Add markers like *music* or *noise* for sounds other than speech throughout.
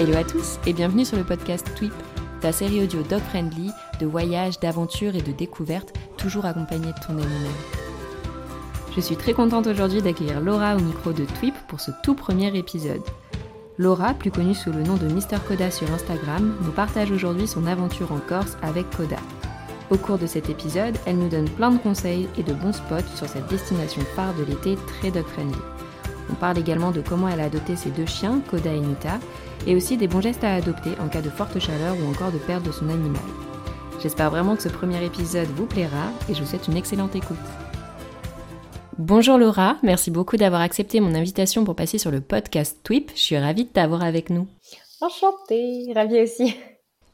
Hello à tous et bienvenue sur le podcast Tweep, ta série audio dog friendly de voyages, d'aventures et de découvertes, toujours accompagnée de ton animal. Je suis très contente aujourd'hui d'accueillir Laura au micro de Tweep pour ce tout premier épisode. Laura, plus connue sous le nom de Mister Koda sur Instagram, nous partage aujourd'hui son aventure en Corse avec Koda. Au cours de cet épisode, elle nous donne plein de conseils et de bons spots sur cette destination phare de l'été très dog friendly. On parle également de comment elle a adopté ses deux chiens, Koda et Nita, et aussi des bons gestes à adopter en cas de forte chaleur ou encore de perte de son animal. J'espère vraiment que ce premier épisode vous plaira et je vous souhaite une excellente écoute. Bonjour Laura, merci beaucoup d'avoir accepté mon invitation pour passer sur le podcast TWIP. Je suis ravie de t'avoir avec nous. Enchantée, ravie aussi.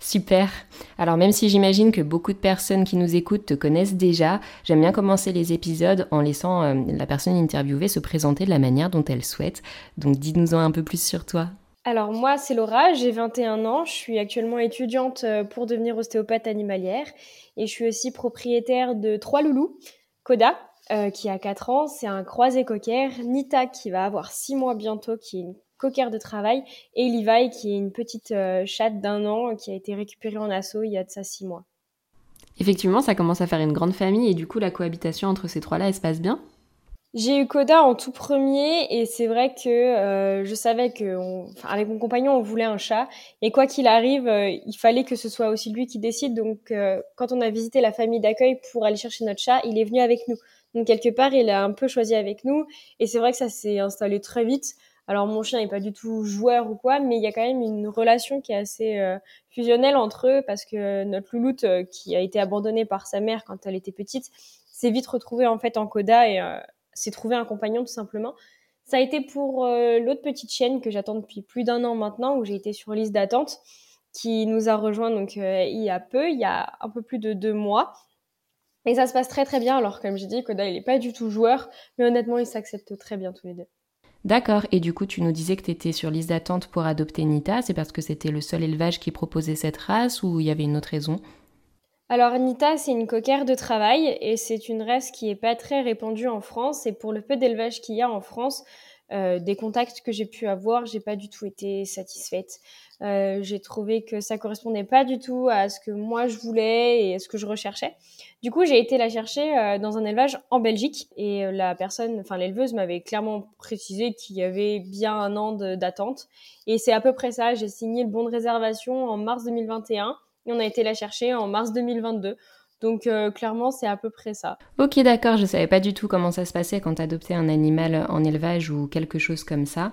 Super. Alors même si j'imagine que beaucoup de personnes qui nous écoutent te connaissent déjà, j'aime bien commencer les épisodes en laissant euh, la personne interviewée se présenter de la manière dont elle souhaite. Donc dis-nous-en un peu plus sur toi. Alors moi, c'est Laura, j'ai 21 ans, je suis actuellement étudiante euh, pour devenir ostéopathe animalière et je suis aussi propriétaire de trois loulous. Koda, euh, qui a 4 ans, c'est un croisé cocker, Nita qui va avoir 6 mois bientôt, qui est une cocker de travail, et Levi qui est une petite euh, chatte d'un an qui a été récupérée en assaut il y a de ça 6 mois. Effectivement, ça commence à faire une grande famille et du coup la cohabitation entre ces trois-là, elle se passe bien? J'ai eu Coda en tout premier et c'est vrai que euh, je savais que avec mon compagnon on voulait un chat et quoi qu'il arrive euh, il fallait que ce soit aussi lui qui décide. Donc euh, quand on a visité la famille d'accueil pour aller chercher notre chat il est venu avec nous. Donc quelque part il a un peu choisi avec nous et c'est vrai que ça s'est installé très vite alors mon chien n'est pas du tout joueur ou quoi mais il y a quand même une relation qui est assez fusionnelle entre eux parce que notre louloute qui a été abandonnée par sa mère quand elle était petite s'est vite retrouvée en fait en Coda et c'est trouver un compagnon tout simplement. Ça a été pour euh, l'autre petite chienne que j'attends depuis plus d'un an maintenant, où j'ai été sur liste d'attente, qui nous a rejoint donc euh, il y a peu, il y a un peu plus de deux mois. Et ça se passe très très bien. Alors comme j'ai dit, Koda il n'est pas du tout joueur, mais honnêtement il s'accepte très bien tous les deux. D'accord, et du coup tu nous disais que tu sur liste d'attente pour adopter Nita, c'est parce que c'était le seul élevage qui proposait cette race ou il y avait une autre raison? Alors Nita, c'est une coquère de travail et c'est une race qui est pas très répandue en France. Et pour le peu d'élevage qu'il y a en France, euh, des contacts que j'ai pu avoir, j'ai pas du tout été satisfaite. Euh, j'ai trouvé que ça correspondait pas du tout à ce que moi je voulais et à ce que je recherchais. Du coup, j'ai été la chercher euh, dans un élevage en Belgique et la personne, enfin l'éleveuse m'avait clairement précisé qu'il y avait bien un an d'attente. Et c'est à peu près ça. J'ai signé le bon de réservation en mars 2021 et on a été la chercher en mars 2022. Donc euh, clairement, c'est à peu près ça. Ok, d'accord, je savais pas du tout comment ça se passait quand tu adoptais un animal en élevage ou quelque chose comme ça.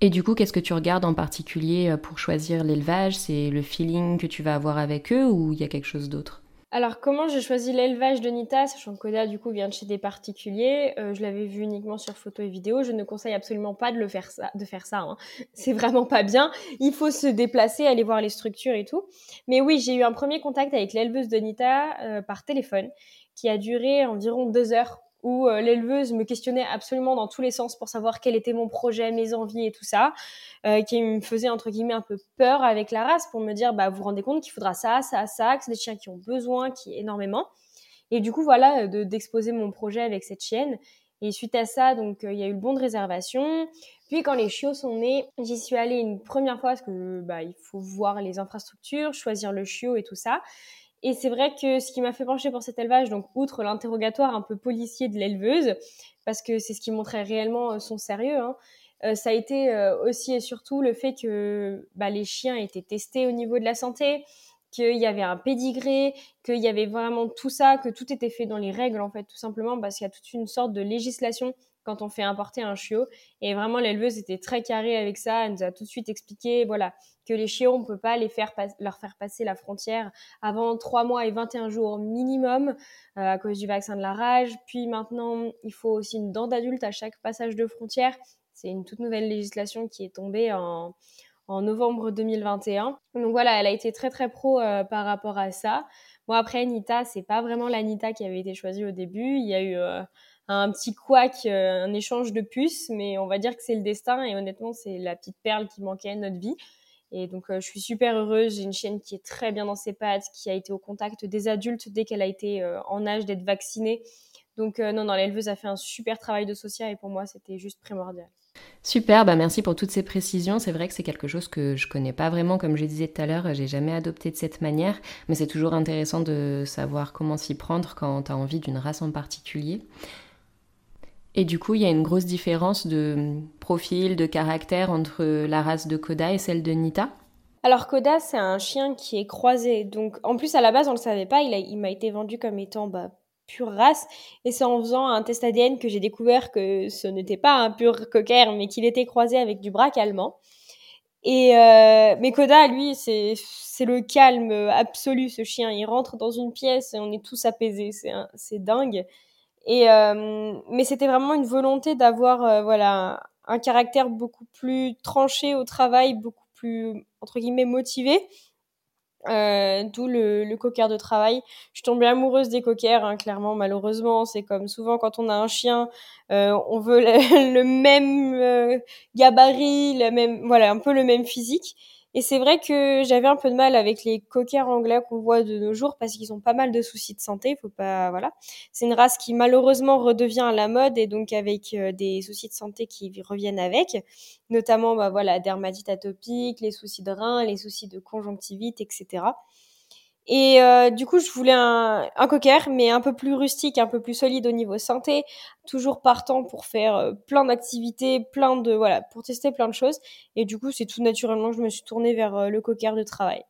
Et du coup, qu'est-ce que tu regardes en particulier euh, pour choisir l'élevage? C'est le feeling que tu vas avoir avec eux ou il y a quelque chose d'autre? Alors, comment j'ai choisi l'élevage de Nita, sachant que Koda, du coup, vient de chez des particuliers. Euh, je l'avais vu uniquement sur photos et vidéos. Je ne conseille absolument pas de le faire ça. De faire ça hein. *laughs* C'est vraiment pas bien. Il faut se déplacer, aller voir les structures et tout. Mais oui, j'ai eu un premier contact avec l'éleveuse de Nita euh, par téléphone, qui a duré environ deux heures où euh, l'éleveuse me questionnait absolument dans tous les sens pour savoir quel était mon projet, mes envies et tout ça, euh, qui me faisait entre guillemets un peu peur avec la race pour me dire bah vous vous rendez compte qu'il faudra ça, ça, ça, que c'est des chiens qui ont besoin, qui énormément. Et du coup voilà d'exposer mon projet avec cette chienne. Et suite à ça, donc euh, il y a eu le bon de réservation. Puis quand les chiots sont nés, j'y suis allée une première fois parce que bah il faut voir les infrastructures, choisir le chiot et tout ça. Et c'est vrai que ce qui m'a fait pencher pour cet élevage, donc outre l'interrogatoire un peu policier de l'éleveuse, parce que c'est ce qui montrait réellement euh, son sérieux, hein, euh, ça a été euh, aussi et surtout le fait que bah, les chiens étaient testés au niveau de la santé, qu'il y avait un pédigré, qu'il y avait vraiment tout ça, que tout était fait dans les règles en fait, tout simplement parce qu'il y a toute une sorte de législation quand on fait importer un chiot. Et vraiment, l'éleveuse était très carrée avec ça. Elle nous a tout de suite expliqué, voilà, que les chiots, on peut pas les faire leur faire passer la frontière avant 3 mois et 21 jours minimum euh, à cause du vaccin de la rage. Puis maintenant, il faut aussi une dent d'adulte à chaque passage de frontière. C'est une toute nouvelle législation qui est tombée en, en novembre 2021. Donc voilà, elle a été très très pro euh, par rapport à ça. Bon après Nita, c'est pas vraiment la Nita qui avait été choisie au début. Il y a eu euh, un petit couac, euh, un échange de puces, mais on va dire que c'est le destin et honnêtement, c'est la petite perle qui manquait à notre vie. Et donc, euh, je suis super heureuse. J'ai une chienne qui est très bien dans ses pattes, qui a été au contact des adultes dès qu'elle a été euh, en âge d'être vaccinée. Donc non, non, l'éleveuse a fait un super travail de social et pour moi, c'était juste primordial. Super, bah merci pour toutes ces précisions. C'est vrai que c'est quelque chose que je connais pas vraiment, comme je disais tout à l'heure, j'ai jamais adopté de cette manière, mais c'est toujours intéressant de savoir comment s'y prendre quand tu as envie d'une race en particulier. Et du coup, il y a une grosse différence de profil, de caractère entre la race de Koda et celle de Nita alors Koda, c'est un chien qui est croisé. Donc en plus à la base on le savait pas, il, m'a été vendu comme étant bah, pure race. Et c'est en faisant un test ADN que j'ai découvert que ce n'était pas un pur cocker, mais qu'il était croisé avec du braque allemand. Et euh, mais Koda, lui, c'est le calme absolu. Ce chien, il rentre dans une pièce et on est tous apaisés. C'est dingue. Et euh, mais c'était vraiment une volonté d'avoir euh, voilà un caractère beaucoup plus tranché au travail, beaucoup plus entre guillemets motivé euh, d'où le, le de travail. Je suis amoureuse des cockers, hein, clairement, malheureusement. C'est comme souvent quand on a un chien, euh, on veut le, *laughs* même euh, gabarit, le même, voilà, un peu le même physique. Et c'est vrai que j'avais un peu de mal avec les cockers anglais qu'on voit de nos jours parce qu'ils ont pas mal de soucis de santé. Faut pas, voilà. C'est une race qui malheureusement redevient à la mode et donc avec euh, des soucis de santé qui reviennent avec, notamment, bah voilà, dermatite atopique, les soucis de reins, les soucis de conjonctivite, etc. Et euh, du coup, je voulais un, un cocker, mais un peu plus rustique, un peu plus solide au niveau santé, toujours partant pour faire euh, plein d'activités, plein de voilà, pour tester plein de choses. Et du coup, c'est tout naturellement je me suis tournée vers euh, le cocker de travail.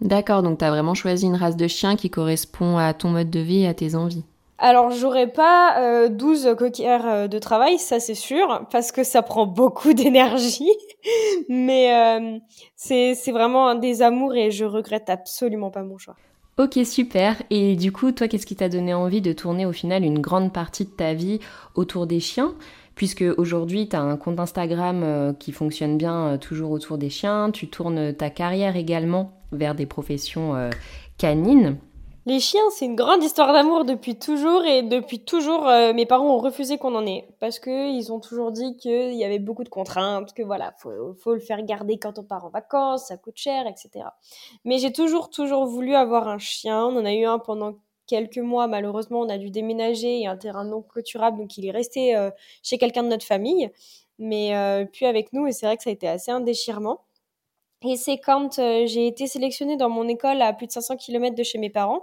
D'accord, donc tu as vraiment choisi une race de chien qui correspond à ton mode de vie et à tes envies. Alors, j'aurais pas euh, 12 coquillères euh, de travail, ça c'est sûr, parce que ça prend beaucoup *laughs* d'énergie. Mais euh, c'est vraiment un des amours et je regrette absolument pas mon choix. Ok, super. Et du coup, toi, qu'est-ce qui t'a donné envie de tourner au final une grande partie de ta vie autour des chiens? Puisque aujourd'hui, tu as un compte Instagram euh, qui fonctionne bien toujours autour des chiens, tu tournes ta carrière également vers des professions canines. Les chiens, c'est une grande histoire d'amour depuis toujours et depuis toujours, euh, mes parents ont refusé qu'on en ait parce que ils ont toujours dit qu'il y avait beaucoup de contraintes, que voilà, faut, faut le faire garder quand on part en vacances, ça coûte cher, etc. Mais j'ai toujours, toujours voulu avoir un chien. On en a eu un pendant quelques mois. Malheureusement, on a dû déménager et un terrain non clôturable, donc il est resté euh, chez quelqu'un de notre famille, mais euh, puis avec nous. Et c'est vrai que ça a été assez un déchirement. Et c'est quand euh, j'ai été sélectionnée dans mon école à plus de 500 km de chez mes parents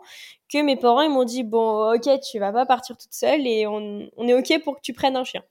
que mes parents ils m'ont dit bon ok tu vas pas partir toute seule et on, on est ok pour que tu prennes un chien.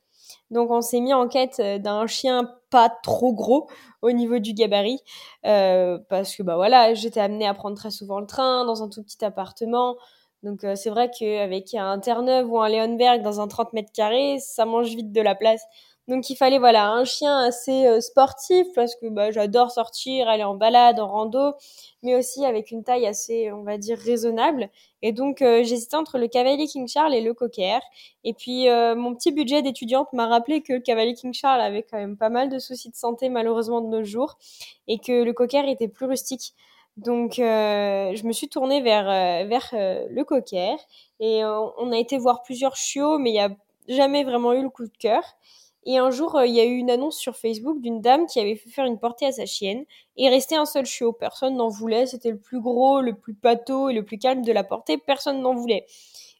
Donc on s'est mis en quête euh, d'un chien pas trop gros au niveau du gabarit euh, parce que bah voilà j'étais amenée à prendre très souvent le train dans un tout petit appartement. Donc c'est vrai qu'avec un Terre-Neuve ou un Leonberg dans un 30 mètres carrés ça mange vite de la place. Donc il fallait voilà un chien assez euh, sportif parce que bah, j'adore sortir, aller en balade, en rando, mais aussi avec une taille assez, on va dire, raisonnable. Et donc euh, j'hésitais entre le Cavalier King Charles et le Cocker. Et puis euh, mon petit budget d'étudiante m'a rappelé que le Cavalier King Charles avait quand même pas mal de soucis de santé malheureusement de nos jours et que le Cocker était plus rustique. Donc, je me suis tournée vers, vers le cocker et on a été voir plusieurs chiots, mais il n'y a jamais vraiment eu le coup de cœur. Et un jour, euh, il y a eu une annonce sur Facebook d'une dame qui avait fait faire une portée à sa chienne et restait un seul chiot. Personne n'en voulait. C'était le plus gros, le plus pâteau et le plus calme de la portée. Personne n'en voulait.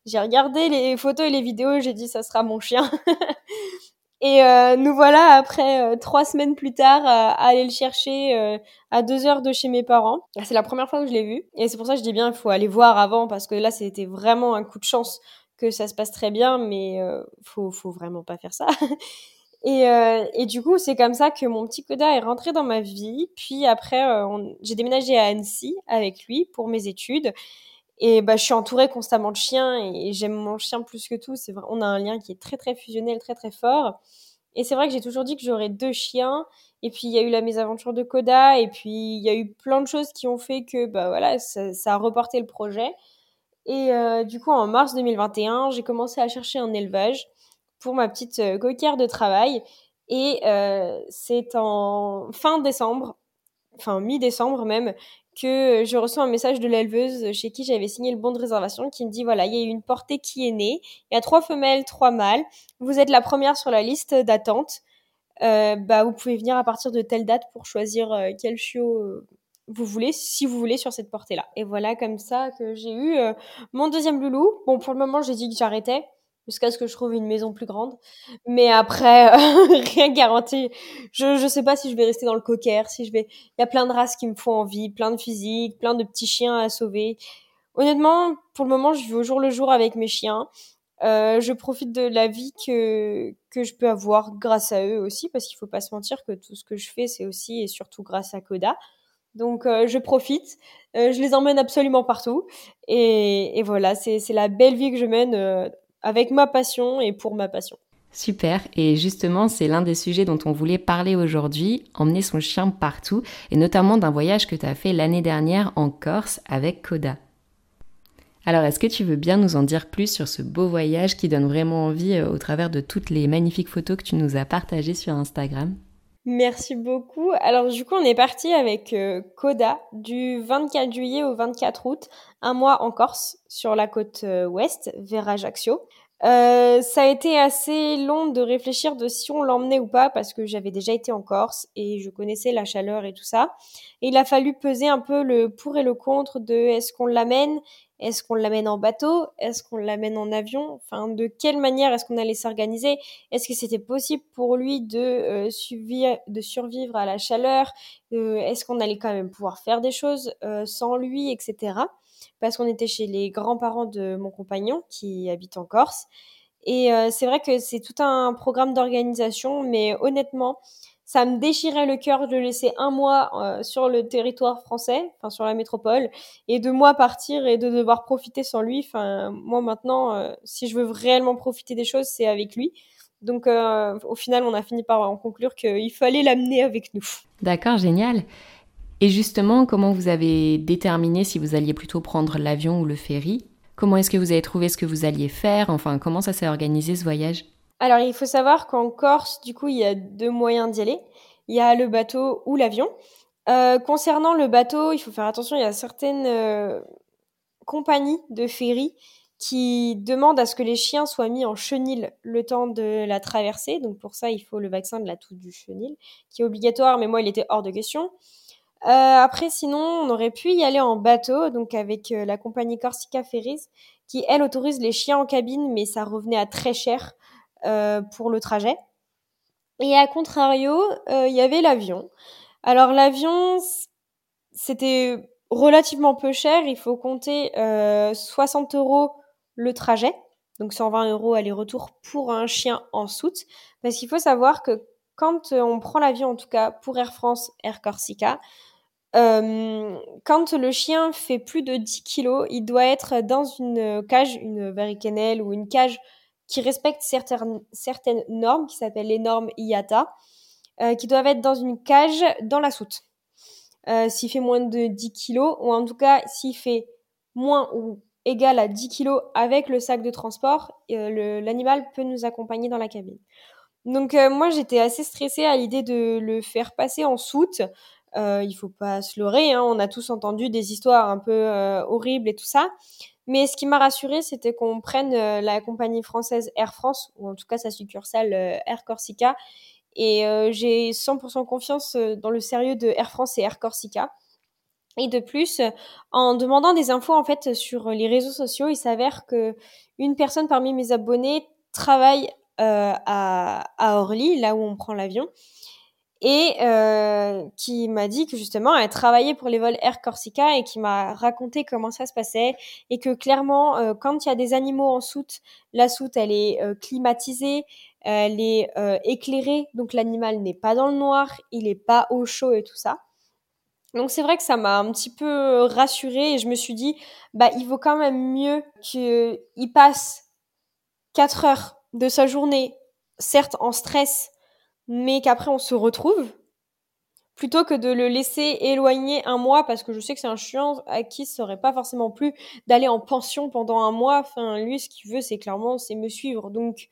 J'ai regardé les photos et les vidéos. J'ai dit, ça sera mon chien. *laughs* et euh, nous voilà après euh, trois semaines plus tard à aller le chercher à deux heures de chez mes parents. C'est la première fois que je l'ai vu. Et c'est pour ça que je dis bien, il faut aller voir avant parce que là, c'était vraiment un coup de chance que ça se passe très bien, mais euh, faut, faut vraiment pas faire ça. *laughs* et, euh, et du coup, c'est comme ça que mon petit Coda est rentré dans ma vie. Puis après, euh, j'ai déménagé à Annecy avec lui pour mes études. Et bah, je suis entourée constamment de chiens et j'aime mon chien plus que tout. C'est vrai, on a un lien qui est très très fusionnel, très très fort. Et c'est vrai que j'ai toujours dit que j'aurais deux chiens. Et puis il y a eu la mésaventure de Coda. Et puis il y a eu plein de choses qui ont fait que bah voilà, ça a reporté le projet. Et euh, du coup, en mars 2021, j'ai commencé à chercher un élevage pour ma petite euh, coquille de travail. Et euh, c'est en fin décembre, enfin mi-décembre même, que je reçois un message de l'éleveuse chez qui j'avais signé le bon de réservation qui me dit voilà, il y a eu une portée qui est née, il y a trois femelles, trois mâles, vous êtes la première sur la liste d'attente. bah, vous pouvez venir à partir de telle date pour choisir quel chiot vous voulez, si vous voulez, sur cette portée-là. Et voilà comme ça que j'ai eu euh, mon deuxième loulou. Bon, pour le moment, j'ai dit que j'arrêtais. jusqu'à ce que je trouve une maison plus grande. Mais après, *laughs* rien garanti. Je ne sais pas si je vais rester dans le cocker, si je vais. Il y a plein de races qui me font envie, plein de physiques, plein de petits chiens à sauver. Honnêtement, pour le moment, je vis au jour le jour avec mes chiens. Euh, je profite de la vie que, que je peux avoir grâce à eux aussi, parce qu'il faut pas se mentir que tout ce que je fais, c'est aussi et surtout grâce à Coda. Donc euh, je profite, euh, je les emmène absolument partout. Et, voilà, c'est la belle vie que je mène euh, avec ma passion et pour ma passion. Super, et justement c'est l'un des sujets dont on voulait parler aujourd'hui, emmener son chien partout, et notamment d'un voyage que tu as fait l'année dernière en Corse avec Coda. Alors, est-ce que tu veux bien nous en dire plus sur ce beau voyage qui donne vraiment envie au travers de toutes les magnifiques photos que tu nous as partagées sur Instagram? Merci beaucoup. Alors du coup, on est parti avec euh, Coda du 24 juillet au 24 août, un mois en Corse, sur la côte euh, ouest, vers Ajaccio. Euh, ça a été assez long de réfléchir de si on l'emmenait ou pas parce que j'avais déjà été en Corse et je connaissais la chaleur et tout ça. Et il a fallu peser un peu le pour et le contre de est-ce qu'on l'amène, est-ce qu'on l'amène en bateau, est-ce qu'on l'amène en avion, enfin de quelle manière est-ce qu'on allait s'organiser, est-ce que c'était possible pour lui de, euh, survivre, de survivre à la chaleur, euh, est-ce qu'on allait quand même pouvoir faire des choses sans lui, etc parce qu'on était chez les grands-parents de mon compagnon qui habite en Corse. Et euh, c'est vrai que c'est tout un programme d'organisation, mais honnêtement, ça me déchirait le cœur de laisser un mois euh, sur le territoire français, enfin sur la métropole, et de moi partir et de devoir profiter sans lui. Enfin, moi maintenant, euh, si je veux réellement profiter des choses, c'est avec lui. Donc au final, on a fini par en conclure qu'il fallait l'amener avec nous. D'accord, génial. Et justement, comment vous avez déterminé si vous alliez plutôt prendre l'avion ou le ferry? Comment est-ce que vous avez trouvé ce que vous alliez faire? Enfin, comment ça s'est organisé ce voyage? Alors, il faut savoir qu'en Corse, du coup, il y a deux moyens d'y aller. Il y a le bateau ou l'avion. Euh, concernant le bateau, il faut faire attention, il y a certaines euh, compagnies de ferry qui demandent à ce que les chiens soient mis en chenil le temps de la traversée. Donc pour ça, il faut le vaccin de la toux du chenil, qui est obligatoire, mais moi, il était hors de question. Euh, après, sinon, on aurait pu y aller en bateau, donc avec euh, la compagnie Corsica Ferries, qui elle autorise les chiens en cabine, mais ça revenait à très cher euh, pour le trajet. Et à contrario, il y avait l'avion. Alors l'avion, c'était relativement peu cher. Il faut compter 60 euros le trajet, donc 120 euros aller-retour pour un chien en soute. Parce qu'il faut savoir que quand on prend l'avion, en tout cas pour Air France, Air Corsica, euh, quand le chien fait plus de 10 kilos, il doit être dans une cage, une varicannelle ou une cage qui respecte certaines, certaines normes, qui s'appellent les normes IATA, euh, qui doivent être dans une cage dans la soute. Euh, s'il fait moins de 10 kilos, ou en tout cas s'il fait moins ou égal à 10 kilos avec le sac de transport, l'animal peut nous accompagner dans la cabine. Donc moi j'étais assez stressée à l'idée de le faire passer en soute euh, il faut pas se leurrer, hein, on a tous entendu des histoires un peu euh, horribles et tout ça. Mais ce qui m'a rassurée, c'était qu'on prenne euh, la compagnie française Air France, ou en tout cas sa succursale euh, Air Corsica. Et j'ai 100% confiance dans le sérieux de Air France et Air Corsica. Et de plus, en demandant des infos en fait sur les réseaux sociaux, il s'avère que une personne parmi mes abonnés travaille à, à Orly, là où on prend l'avion et euh, qui m'a dit que justement elle travaillait pour les vols Air Corsica et qui m'a raconté comment ça se passait et que clairement euh, quand il y a des animaux en soute, la soute elle est euh, climatisée, elle est euh, éclairée donc l'animal n'est pas dans le noir, il est pas au chaud et tout ça. Donc c'est vrai que ça m'a un petit peu rassurée et je me suis dit bah il vaut quand même mieux qu'il passe 4 heures de sa journée certes en stress mais qu'après on se retrouve, plutôt que de le laisser éloigner un mois, parce que je sais que c'est un chien à qui ça aurait pas forcément plu d'aller en pension pendant un mois. Enfin, lui, ce qu'il veut, c'est clairement, c'est me suivre. Donc,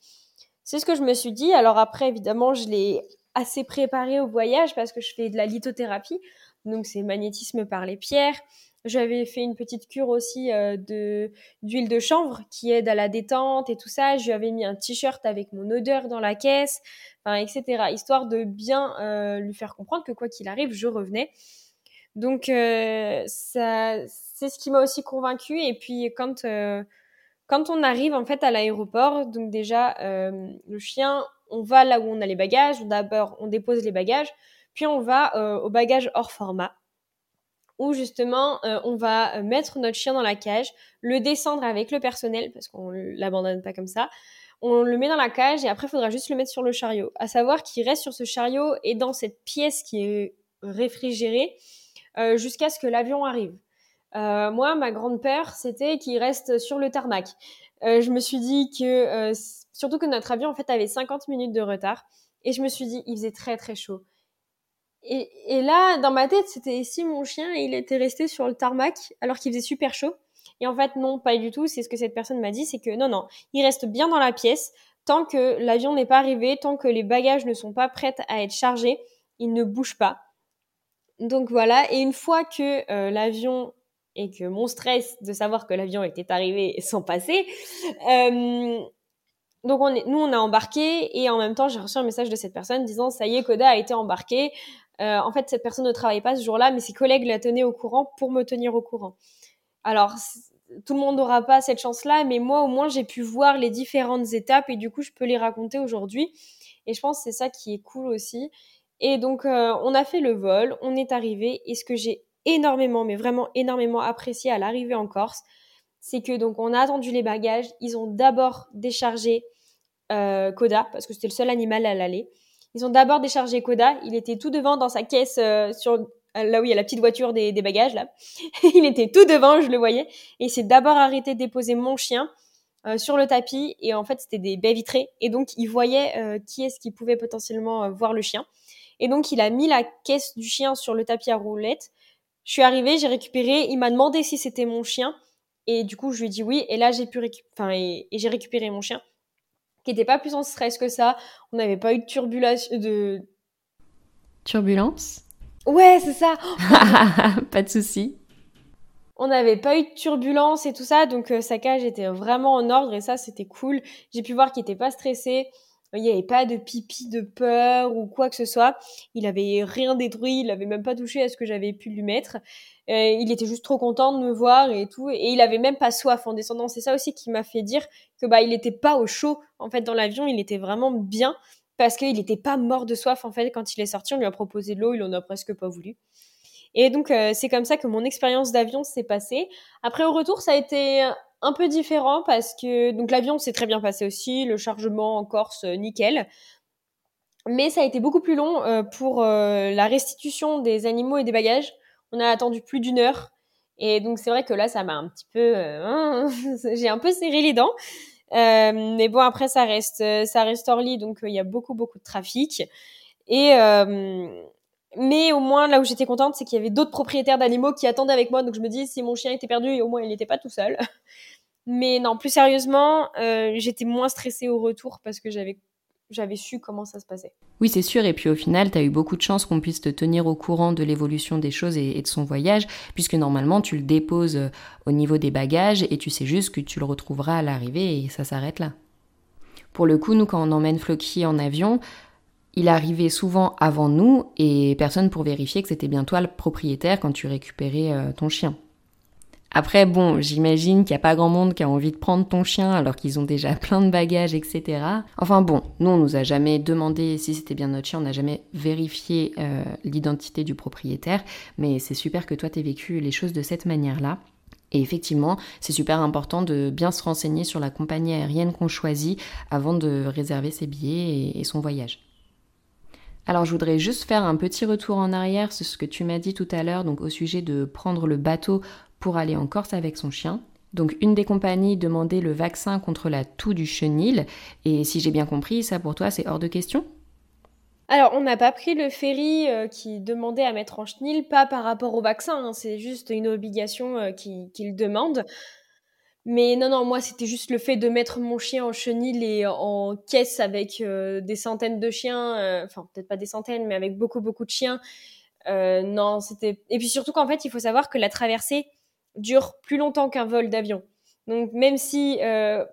c'est ce que je me suis dit. Alors après, évidemment, je l'ai assez préparé au voyage parce que je fais de la lithothérapie. Donc, c'est magnétisme par les pierres. J'avais fait une petite cure aussi euh, de d'huile de chanvre qui aide à la détente et tout ça. Je lui avais mis un t-shirt avec mon odeur dans la caisse, etc. Histoire de bien euh, lui faire comprendre que quoi qu'il arrive, je revenais. Donc euh, ça, c'est ce qui m'a aussi convaincue. Et puis quand Quand on arrive en fait à l'aéroport, donc déjà le chien, on va là où on a les bagages. D'abord, on dépose les bagages, puis on va au bagage hors format où justement on va mettre notre chien dans la cage, le descendre avec le personnel parce qu'on l'abandonne pas comme ça. On le met dans la cage et après il faudra juste le mettre sur le chariot. À savoir qu'il reste sur ce chariot et dans cette pièce qui est réfrigérée jusqu'à ce que l'avion arrive. Euh, moi, ma grande peur, c'était qu'il reste sur le tarmac. Euh, je me suis dit que, euh, surtout que notre avion, en fait, avait 50 minutes de retard. Et je me suis dit, il faisait très, très chaud. Et, là, dans ma tête, c'était si mon chien, il était resté sur le tarmac alors qu'il faisait super chaud? Et en fait, non, pas du tout. C'est ce que cette personne m'a dit, c'est que non, non, il reste bien dans la pièce. Tant que l'avion n'est pas arrivé, tant que les bagages ne sont pas prêts à être chargés, il ne bouge pas. Donc voilà, et une fois que l'avion et que mon stress de savoir que l'avion était arrivé s'en passait. Euh, donc nous, on a embarqué et en même temps, j'ai reçu un message de cette personne disant ça y est, Coda a été embarqué. Euh, en fait, cette personne ne travaillait pas ce jour-là, mais ses collègues la tenaient au courant pour me tenir au courant. Alors, tout le monde n'aura pas cette chance-là, mais moi, au moins, j'ai pu voir les différentes étapes et du coup, je peux les raconter aujourd'hui. Et je pense que c'est ça qui est cool aussi. Et donc, euh, on a fait le vol, on est arrivé, et ce que j'ai énormément, mais vraiment énormément apprécié à l'arrivée en Corse, c'est que donc on a attendu les bagages, ils ont d'abord déchargé euh, Koda, parce que c'était le seul animal à l'aller. Ils ont d'abord déchargé Koda, il était tout devant dans sa caisse euh, sur là où il y a la petite voiture des, bagages là. *laughs* il était tout devant, je le voyais, et il s'est d'abord arrêté de déposer mon chien euh, sur le tapis, et en fait c'était des baies vitrées, et donc il voyait qui est-ce qui pouvait potentiellement voir le chien. Et donc il a mis la caisse du chien sur le tapis à roulettes, je suis arrivée, j'ai récupéré, il m'a demandé si c'était mon chien. Et du coup, je lui ai dit oui. Et là, j'ai pu enfin, et, j'ai récupéré mon chien, qui n'était pas plus en stress que ça. On n'avait pas eu de turbulence. De... Turbulence? Ouais, c'est ça. *laughs* pas de souci. On n'avait pas eu de turbulence et tout ça, donc euh, sa cage était vraiment en ordre et ça, c'était cool. J'ai pu voir qu'il n'était pas stressé il n'y avait pas de pipi de peur ou quoi que ce soit. Il avait rien détruit, il avait même pas touché à ce que j'avais pu lui mettre. Il était juste trop content de me voir et tout. Et il avait même pas soif en descendant. C'est ça aussi qui m'a fait dire que bah il était pas au chaud en fait dans l'avion. Il était vraiment bien parce qu'il n'était pas mort de soif en fait quand il est sorti. On lui a proposé de l'eau, il en a presque pas voulu. Et donc euh, c'est comme ça que mon expérience d'avion s'est passée. Après au retour ça a été un peu différent parce que donc l'avion s'est très bien passé aussi, le chargement en Corse euh, nickel. Mais ça a été beaucoup plus long euh, pour euh, la restitution des animaux et des bagages. On a attendu plus d'une heure. Et donc c'est vrai que là, ça m'a un petit peu... *laughs* J'ai un peu serré les dents. mais bon, après, ça reste, ça reste donc il y a beaucoup, beaucoup de trafic. Et, mais au moins, là où j'étais contente, c'est qu'il y avait d'autres propriétaires d'animaux qui attendaient avec moi. Donc je me dis, si mon chien était perdu, au moins il n'était pas tout seul. *laughs* Mais non, plus sérieusement, euh, j'étais moins stressée au retour parce que j'avais j'avais su comment ça se passait. Oui, c'est sûr. Et puis au final, tu as eu beaucoup de chance qu'on puisse te tenir au courant de l'évolution des choses et, de son voyage, puisque normalement, tu le déposes euh, au niveau des bagages et tu sais juste que tu le retrouveras à l'arrivée et ça s'arrête là. Pour le coup, nous, quand on emmène Floki en avion, il arrivait souvent avant nous et personne pour vérifier que c'était bien toi le propriétaire quand tu récupérais euh, ton chien. Après, bon, j'imagine qu'il n'y a pas grand monde qui a envie de prendre ton chien alors qu'ils ont déjà *laughs* plein de bagages, etc. Enfin bon, nous, on nous a jamais demandé si c'était bien notre chien, on n'a jamais vérifié euh, l'identité du propriétaire, mais c'est super que toi, tu aies vécu les choses de cette manière-là. Et effectivement, c'est super important de bien se renseigner sur la compagnie aérienne qu'on choisit avant de réserver ses billets et son voyage. Alors je voudrais juste faire un petit retour en arrière sur ce que tu m'as dit tout à l'heure, donc au sujet de prendre le bateau pour aller en Corse avec son chien. Donc une des compagnies demandait le vaccin contre la toux du chenil, et si j'ai bien compris, ça pour toi c'est hors de question? Alors, on n'a pas pris le ferry euh, qui demandait à mettre en chenil, pas par rapport au vaccin, hein, c'est juste une obligation euh, qu'il demande. Mais non, non, moi, c'était juste le fait de mettre mon chien en chenil et en caisse avec euh, des centaines de chiens, euh, enfin, peut-être pas des centaines, mais avec beaucoup, beaucoup de chiens. Euh, non, c'était. Et puis surtout qu'en fait, il faut savoir que la traversée dure plus longtemps qu'un vol d'avion. Donc, même si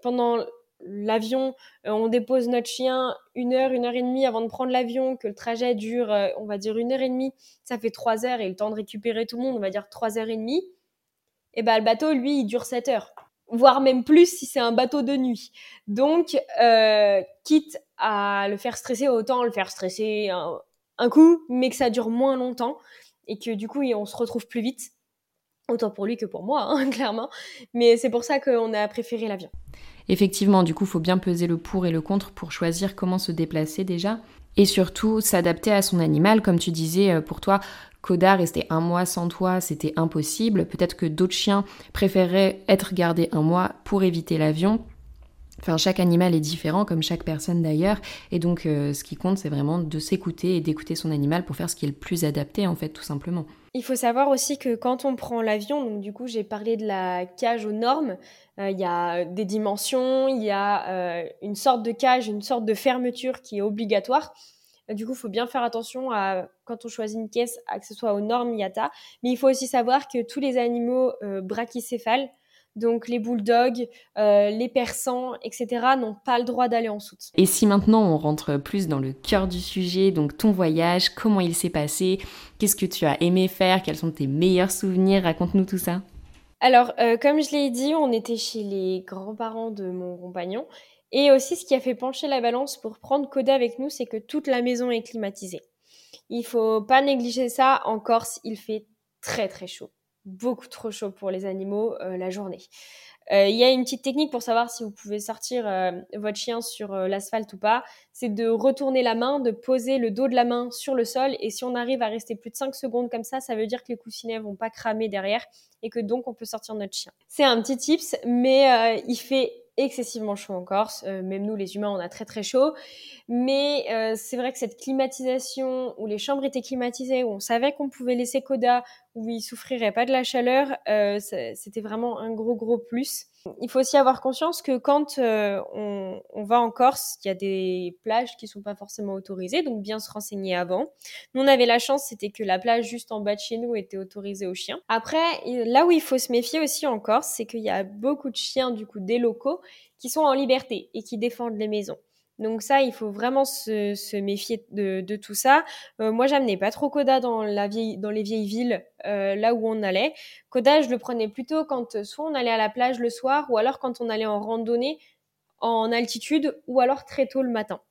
pendant l'avion, on dépose notre chien une heure, une heure et demie avant de prendre l'avion, que le trajet dure, on va dire, une heure et demie, ça fait trois heures et le temps de récupérer tout le monde, on va dire trois heures et demie. Et ben, le bateau, lui, il dure sept heures. Voire même plus si c'est un bateau de nuit. Donc, euh, quitte à le faire stresser, autant le faire stresser un, coup, mais que ça dure moins longtemps et que du coup, on se retrouve plus vite. Autant pour lui que pour moi, hein, *laughs* clairement. Mais c'est pour ça qu'on a préféré l'avion. Effectivement, du coup, il faut bien peser le pour et le contre pour choisir comment se déplacer déjà. Et surtout, s'adapter à son animal. Comme tu disais, euh, pour toi, Koda rester un mois sans toi, c'était impossible. Peut-être que d'autres chiens préféraient être gardés un mois pour éviter l'avion. Enfin, chaque animal est différent, comme chaque personne d'ailleurs, et donc euh, ce qui compte, c'est vraiment de s'écouter et d'écouter son animal pour faire ce qui est le plus adapté, en fait, tout simplement. Il faut savoir aussi que quand on prend l'avion, donc du coup, j'ai parlé de la cage aux normes, euh, il y a des dimensions, il y a euh, une sorte de cage, une sorte de fermeture qui est obligatoire. Du coup, il faut bien faire attention à quand on choisit une caisse, à que ce soit aux normes IATA. Mais il faut aussi savoir que tous les animaux euh, brachycéphales, donc les bulldogs, euh, les persans, etc., n'ont pas le droit d'aller en soute. Et si maintenant on rentre plus dans le cœur du sujet, donc ton voyage, comment il s'est passé, qu'est-ce que tu as aimé faire, quels sont tes meilleurs souvenirs, raconte-nous tout ça. Alors, euh, comme je l'ai dit, on était chez les grands-parents de mon compagnon et aussi, ce qui a fait pencher la balance pour prendre Coda avec nous, c'est que toute la maison est climatisée. Il faut pas négliger ça. En Corse, il fait très très chaud. Beaucoup trop chaud pour les animaux euh, la journée. Euh, il y a une petite technique pour savoir si vous pouvez sortir euh, votre chien sur l'asphalte ou pas. C'est de retourner la main, de poser le dos de la main sur le sol. Et si on arrive à rester plus de 5 secondes comme ça, ça veut dire que les coussinets vont pas cramer derrière et que donc on peut sortir notre chien. C'est un petit tips, mais il fait excessivement chaud en Corse. Euh, même nous, les humains, on a très très chaud. Mais euh, c'est vrai que cette climatisation, où les chambres étaient climatisées, où on savait qu'on pouvait laisser Coda, où il souffrirait pas de la chaleur, euh, c'était vraiment un gros gros plus. Il faut aussi avoir conscience que quand euh, on, va en Corse, il y a des plages qui sont pas forcément autorisées, donc bien se renseigner avant. Nous, on avait la chance, c'était que la plage juste en bas de chez nous était autorisée aux chiens. Après, là où il faut se méfier aussi en Corse, c'est qu'il y a beaucoup de chiens, du coup, des locaux, qui sont en liberté et qui défendent les maisons. Donc ça, il faut vraiment se, méfier de, tout ça. Euh, moi, j'amenais pas trop Coda dans, la vieille, dans les vieilles villes, euh, là où on allait. Coda, je le prenais plutôt quand soit on allait à la plage le soir, ou alors quand on allait en randonnée en altitude, ou alors très tôt le matin.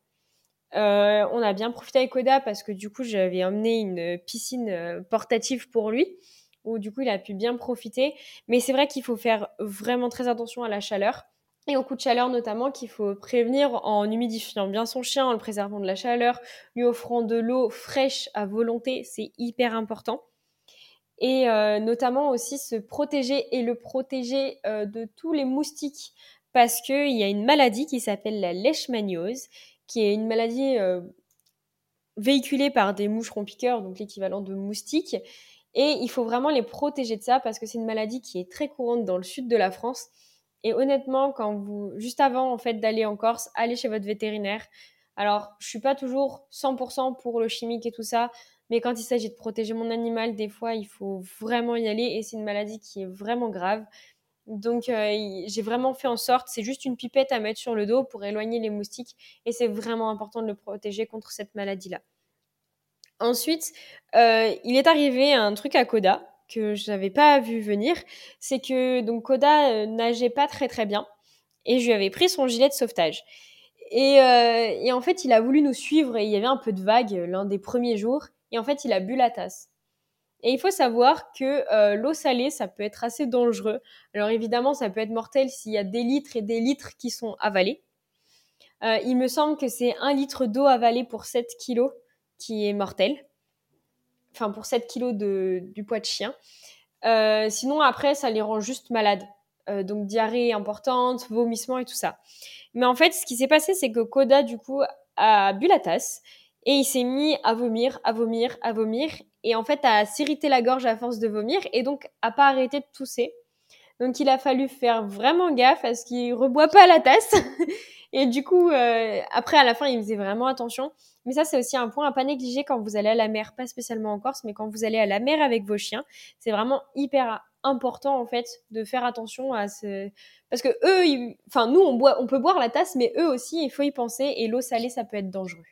Euh, on a bien profité avec Koda parce que du coup, j'avais emmené une piscine portative pour lui, où du coup, il a pu bien profiter. Mais c'est vrai qu'il faut faire vraiment très attention à la chaleur et au coup de chaleur notamment qu'il faut prévenir en humidifiant bien son chien, en le préservant de la chaleur, lui offrant de l'eau fraîche à volonté, c'est hyper important. Et euh, notamment aussi se protéger et le protéger euh, de tous les moustiques parce qu'il y a une maladie qui s'appelle la leishmaniose, qui est une maladie euh, véhiculée par des moucherons piqueurs, donc l'équivalent de moustiques. Et il faut vraiment les protéger de ça parce que c'est une maladie qui est très courante dans le sud de la France et honnêtement, quand vous, juste avant en fait d'aller en Corse, allez chez votre vétérinaire. Alors, je suis pas toujours 100% pour le chimique et tout ça, mais quand il s'agit de protéger mon animal, des fois, il faut vraiment y aller et c'est une maladie qui est vraiment grave. Donc, euh, j'ai vraiment fait en sorte, c'est juste une pipette à mettre sur le dos pour éloigner les moustiques et c'est vraiment important de le protéger contre cette maladie-là. Ensuite, euh, il est arrivé un truc à Coda que je n'avais pas vu venir, c'est que donc Koda euh, nageait pas très très bien et je lui avais pris son gilet de sauvetage. Et, euh, et, en fait, il a voulu nous suivre et il y avait un peu de vague euh, l'un des premiers jours et en fait, il a bu la tasse. Et il faut savoir que l'eau salée, ça peut être assez dangereux. Alors évidemment, ça peut être mortel s'il y a des litres et des litres qui sont avalés. il me semble que c'est un litre d'eau avalée pour 7 kilos qui est mortel enfin pour 7 kilos de, du poids de chien. Euh, sinon, après, ça les rend juste malades. Euh, donc diarrhée importante, vomissement et tout ça. Mais en fait, ce qui s'est passé, c'est que Koda, du coup, a bu la tasse et il s'est mis à vomir, à vomir, à vomir. Et en fait, a s'irriter la gorge à force de vomir et donc a pas arrêté de tousser. Donc il a fallu faire vraiment gaffe à ce qu'il reboit pas la tasse. *laughs* et du coup, euh, après, à la fin, il faisait vraiment attention. Mais ça, c'est aussi un point à pas négliger quand vous allez à la mer, pas spécialement en Corse, mais quand vous allez à la mer avec vos chiens. C'est vraiment hyper important, en fait, de faire attention à ce... Parce que eux, enfin, nous, on, boit, on peut boire la tasse, mais eux aussi, il faut y penser. Et l'eau salée, ça peut être dangereux.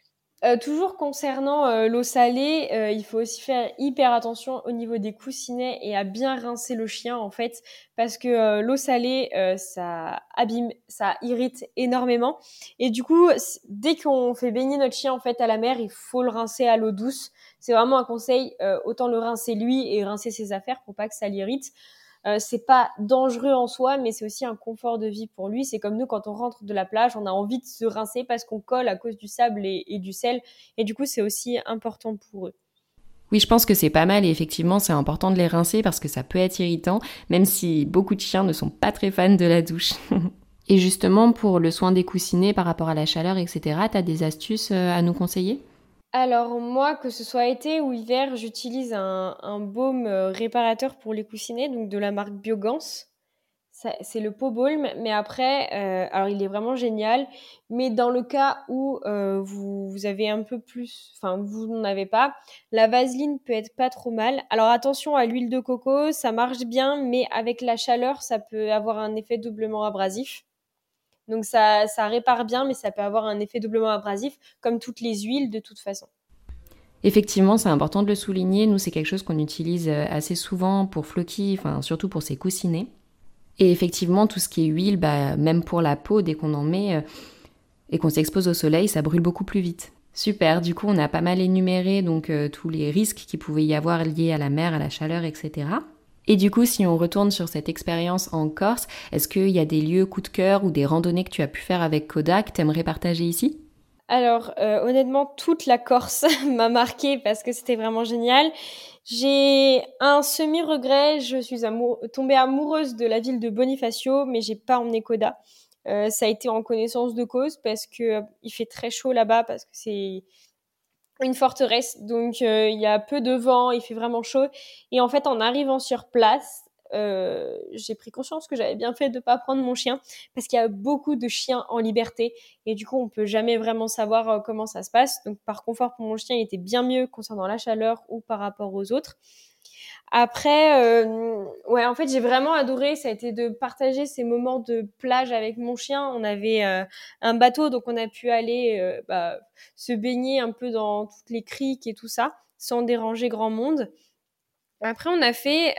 Euh, toujours concernant euh, l'eau salée, euh, il faut aussi faire hyper attention au niveau des coussinets et à bien rincer le chien en fait, parce que l'eau salée, ça abîme, ça irrite énormément. Et du coup, dès qu'on fait baigner notre chien en fait à la mer, il faut le rincer à l'eau douce. C'est vraiment un conseil, autant le rincer lui et rincer ses affaires pour pas que ça l'irrite. Euh, c'est pas dangereux en soi, mais c'est aussi un confort de vie pour lui. C'est comme nous quand on rentre de la plage, on a envie de se rincer parce qu'on colle à cause du sable et, du sel, et du coup c'est aussi important pour eux. Oui, je pense que c'est pas mal et effectivement c'est important de les rincer parce que ça peut être irritant, même si beaucoup de chiens ne sont pas très fans de la douche. *laughs* et justement pour le soin des coussinets par rapport à la chaleur, etc., t'as des astuces euh, à nous conseiller? Alors moi, que ce soit été ou hiver, j'utilise un, baume euh, réparateur pour les coussinets, donc de la marque Biogans. C'est le Pot Balm, mais après, euh, alors il est vraiment génial. Mais dans le cas où euh, vous, vous, avez un peu plus, enfin vous n'en avez pas, la vaseline peut être pas trop mal. Alors attention à l'huile de coco, ça marche bien, mais avec la chaleur, ça peut avoir un effet doublement abrasif. Donc ça, répare bien, mais ça peut avoir un effet doublement abrasif, comme toutes les huiles de toute façon. Effectivement, c'est important de le souligner. Nous, c'est quelque chose qu'on utilise euh, assez souvent pour Floki, enfin surtout pour ses coussinets. Et effectivement, tout ce qui est huile, bah, même pour la peau, dès qu'on en met euh, et qu'on s'expose au soleil, ça brûle beaucoup plus vite. Super, du coup, on a pas mal énuméré donc euh, tous les risques qui pouvaient y avoir liés à la mer, à la chaleur, etc. Et du coup, si on retourne sur cette expérience en Corse, est-ce qu'il y a des lieux coup de cœur ou des randonnées que tu as pu faire avec Kodak que tu aimerais partager ici? Alors euh, honnêtement, toute la Corse *laughs* m'a marqué parce que c'était vraiment génial. J'ai un semi-regret, je suis tombée amoureuse de la ville de Bonifacio, mais j'ai pas emmené Koda. Euh, ça a été en connaissance de cause parce que euh, il fait très chaud là-bas parce que c'est une forteresse, donc euh, il y a peu de vent, il fait vraiment chaud. Et en fait, en arrivant sur place, euh, j'ai pris conscience que j'avais bien fait de ne pas prendre mon chien parce qu'il y a beaucoup de chiens en liberté et du coup on peut jamais vraiment savoir euh, comment ça se passe. Donc par confort pour mon chien, il était bien mieux concernant la chaleur ou par rapport aux autres. Après, euh, ouais, en fait, j'ai vraiment adoré. Ça a été de partager ces moments de plage avec mon chien. On avait euh, un bateau, donc on a pu aller euh, bah, se baigner un peu dans toutes les criques et tout ça, sans déranger grand monde. Après, on a fait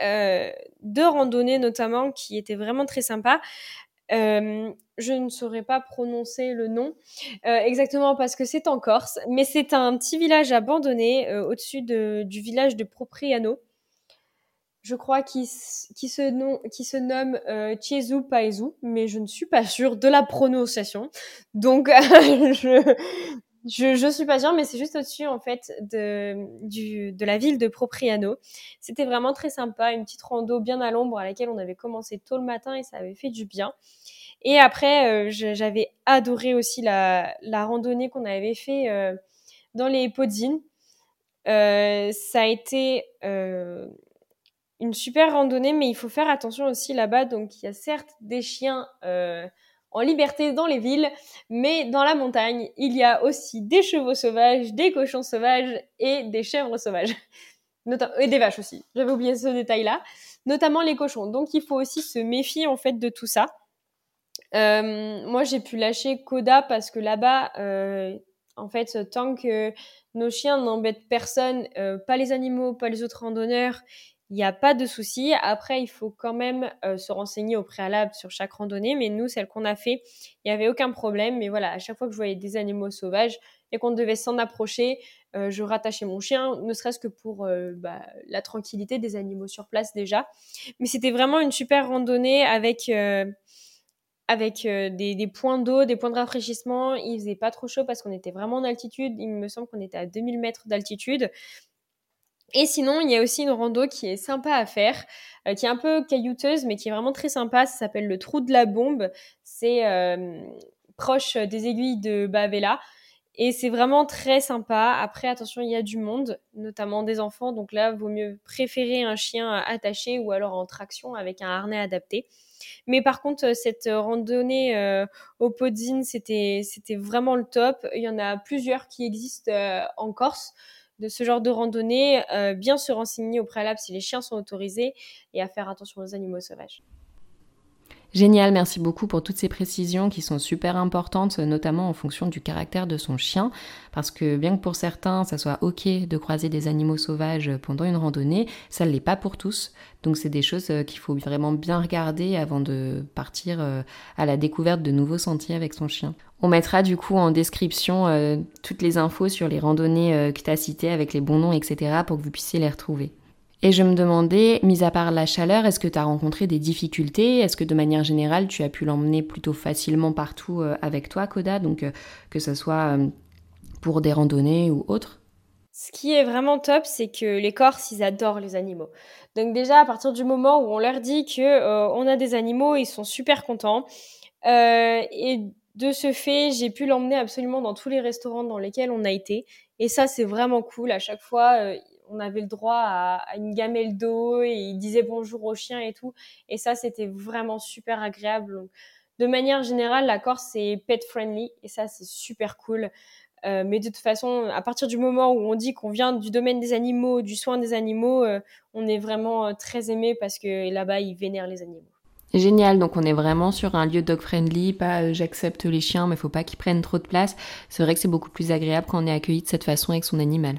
deux randonnées notamment qui étaient vraiment très sympas. je ne saurais pas prononcer le nom exactement parce que c'est en Corse, mais c'est un petit village abandonné au-dessus du village de Propriano je crois, qui, qui, se, nom, qui se nomme euh, Chiezu Paezu, mais je ne suis pas sûre de la prononciation. Donc, *laughs* je, je, je suis pas sûre, mais c'est juste au-dessus, en fait, de, du, de la ville de Propriano. C'était vraiment très sympa, une petite rando bien à l'ombre à laquelle on avait commencé tôt le matin et ça avait fait du bien. Et après, euh, j'avais adoré aussi la, la randonnée qu'on avait fait euh, dans les Podzines. Euh, ça a été euh, une super randonnée, mais il faut faire attention aussi là-bas. Donc, il y a certes des chiens euh, en liberté dans les villes, mais dans la montagne, il y a aussi des chevaux sauvages, des cochons sauvages et des chèvres sauvages. *laughs* et des vaches aussi. J'avais oublié ce détail-là. Notamment les cochons. Donc, il faut aussi se méfier en fait de tout ça. Euh, moi, j'ai pu lâcher Koda parce que là-bas, euh, en fait, tant que nos chiens n'embêtent personne, pas les animaux, pas les autres randonneurs, il n'y a pas de souci. Après, il faut quand même euh, se renseigner au préalable sur chaque randonnée. Mais nous, celle qu'on a fait, il n'y avait aucun problème. Mais voilà, à chaque fois que je voyais des animaux sauvages et qu'on devait s'en approcher, euh, je rattachais mon chien, ne serait-ce que pour euh, bah, la tranquillité des animaux sur place déjà. Mais c'était vraiment une super randonnée avec avec des, des, points d'eau, des points de rafraîchissement. Il faisait pas trop chaud parce qu'on était vraiment en altitude. Il me semble qu'on était à 2000 mètres d'altitude. Et sinon, il y a aussi une rando qui est sympa à faire, euh, qui est un peu caillouteuse, mais qui est vraiment très sympa. Ça s'appelle le Trou de la Bombe. C'est euh, proche des aiguilles de Bavela. Et c'est vraiment très sympa. Après, attention, il y a du monde, notamment des enfants. Donc là, vaut mieux préférer un chien attaché ou alors en traction avec un harnais adapté. Mais par contre, cette randonnée euh, au Podzine, c'était c'était vraiment le top. Il y en a plusieurs qui existent en Corse de ce genre de randonnée, euh, bien se renseigner au préalable si les chiens sont autorisés et à faire attention aux animaux sauvages. Génial, merci beaucoup pour toutes ces précisions qui sont super importantes, notamment en fonction du caractère de son chien, parce que bien que pour certains ça soit ok de croiser des animaux sauvages pendant une randonnée, ça ne l'est pas pour tous. Donc c'est des choses euh, qu'il faut vraiment bien regarder avant de partir euh, à la découverte de nouveaux sentiers avec son chien. On mettra du coup en description euh, toutes les infos sur les randonnées que tu as citées avec les bons noms, etc. pour que vous puissiez les retrouver. Et je me demandais, mis à part la chaleur, est-ce que tu as rencontré des difficultés? Est-ce que de manière générale, tu as pu l'emmener plutôt facilement partout euh, avec toi, Koda? Donc, euh, que ce soit euh, pour des randonnées ou autres? Ce qui est vraiment top, c'est que les Corses, ils adorent les animaux. Donc déjà, à partir du moment où on leur dit que on a des animaux, ils sont super contents. et de ce fait, j'ai pu l'emmener absolument dans tous les restaurants dans lesquels on a été. Et ça, c'est vraiment cool. À chaque fois, on avait le droit à, une gamelle d'eau et il disait bonjour aux chiens et tout. Et ça, c'était vraiment super agréable. de manière générale, la Corse, c'est pet friendly et ça, c'est super cool. Euh, mais de toute façon, à partir du moment où on dit qu'on vient du domaine des animaux, du soin des animaux, euh, on est vraiment euh, très aimé parce que là-bas, ils vénèrent les animaux. Génial, donc on est vraiment sur un lieu dog friendly, pas j'accepte les chiens mais il faut pas qu'ils prennent trop de place. C'est vrai que c'est beaucoup plus agréable quand on est accueilli de cette façon avec son animal.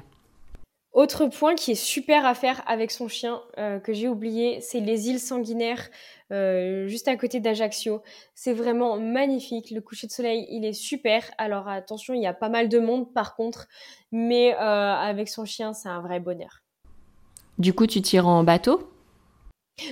Autre point qui est super à faire avec son chien euh, que j'ai oublié, c'est les îles sanguinaires euh, juste à côté d'Ajaccio. C'est vraiment magnifique. Le coucher de soleil, il est super. Alors attention, il y a pas mal de monde par contre, mais euh, avec son chien, c'est un vrai bonheur. Du coup, tu tires en bateau?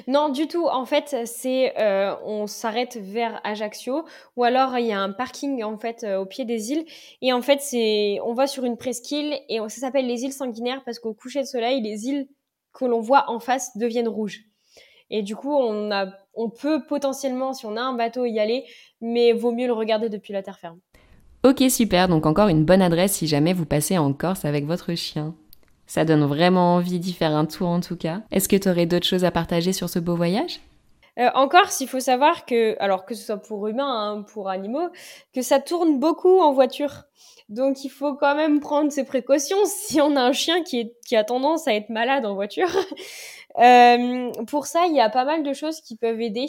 Non, du tout. En fait, c'est euh, on s'arrête vers Ajaccio ou alors il y a un parking en fait euh, au pied des îles et en fait c'est on va sur une presqu'île et ça s'appelle les îles sanguinaires parce qu'au coucher de soleil les îles que l'on voit en face deviennent rouges. Et du coup, on a on peut potentiellement si on a un bateau y aller, mais vaut mieux le regarder depuis la terre ferme. Ok, super. Donc encore une bonne adresse si jamais vous passez en Corse avec votre chien. Ça donne vraiment envie d'y faire un tour en tout cas. Est-ce que tu aurais d'autres choses à partager sur ce beau voyage? Euh, encore, s'il faut savoir que, alors que ce soit pour humains, hein, pour animaux, que ça tourne beaucoup en voiture. Donc il faut quand même prendre ses précautions *laughs* si on a un chien qui a tendance à être malade en voiture. *laughs* euh, pour ça, il y a pas mal de choses qui peuvent aider,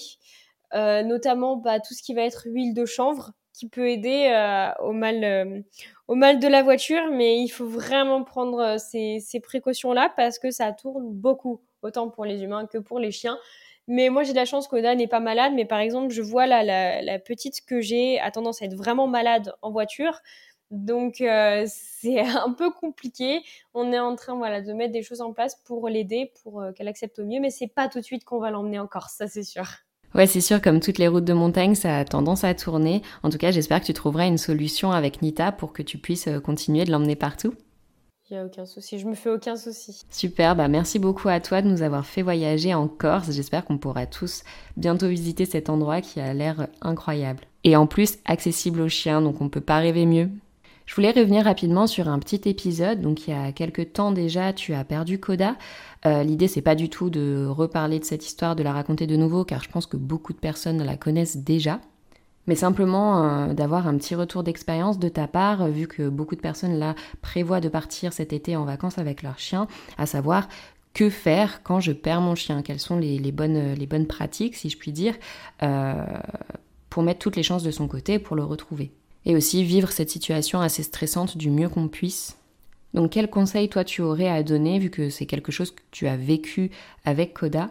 euh, notamment bah, tout ce qui va être huile de chanvre qui peut aider euh, au mal euh, au mal de la voiture, mais il faut vraiment prendre euh, ces, ces précautions-là parce que ça tourne beaucoup, autant pour les humains que pour les chiens. Mais moi, j'ai de la chance qu'Oda n'est pas malade. Mais par exemple, je vois là, la, la petite que j'ai a tendance à être vraiment malade en voiture. Donc, euh, *laughs* c'est un peu compliqué. On est en train voilà, de mettre des choses en place pour l'aider, pour qu'elle accepte au mieux. Mais c'est pas tout de suite qu'on va l'emmener en Corse, ça c'est sûr. Ouais, c'est sûr, comme toutes les routes de montagne, ça a tendance à tourner. En tout cas, j'espère que tu trouveras une solution avec Nita pour que tu puisses euh, continuer de l'emmener partout. Il n'y a aucun souci, je me fais aucun souci. Super, bah merci beaucoup à toi de nous avoir fait voyager en Corse. J'espère qu'on pourra tous bientôt visiter cet endroit qui a l'air incroyable. Et en plus, accessible aux chiens, donc on peut pas rêver mieux. Je voulais revenir rapidement sur un petit épisode. Donc il y a quelques temps déjà, tu as perdu Coda. Euh, L'idée c'est pas du tout de reparler de cette histoire, de la raconter de nouveau, car je pense que beaucoup de personnes la connaissent déjà. Mais simplement euh, d'avoir un petit retour d'expérience de ta part, vu que beaucoup de personnes là prévoient de partir cet été en vacances avec leur chien, à savoir que faire quand je perds mon chien, quelles sont les, bonnes, les bonnes pratiques, si je puis dire, euh, pour mettre toutes les chances de son côté pour le retrouver? Et aussi vivre cette situation assez stressante du mieux qu'on puisse. Donc quel conseil toi tu aurais à donner vu que c'est quelque chose que tu as vécu avec Coda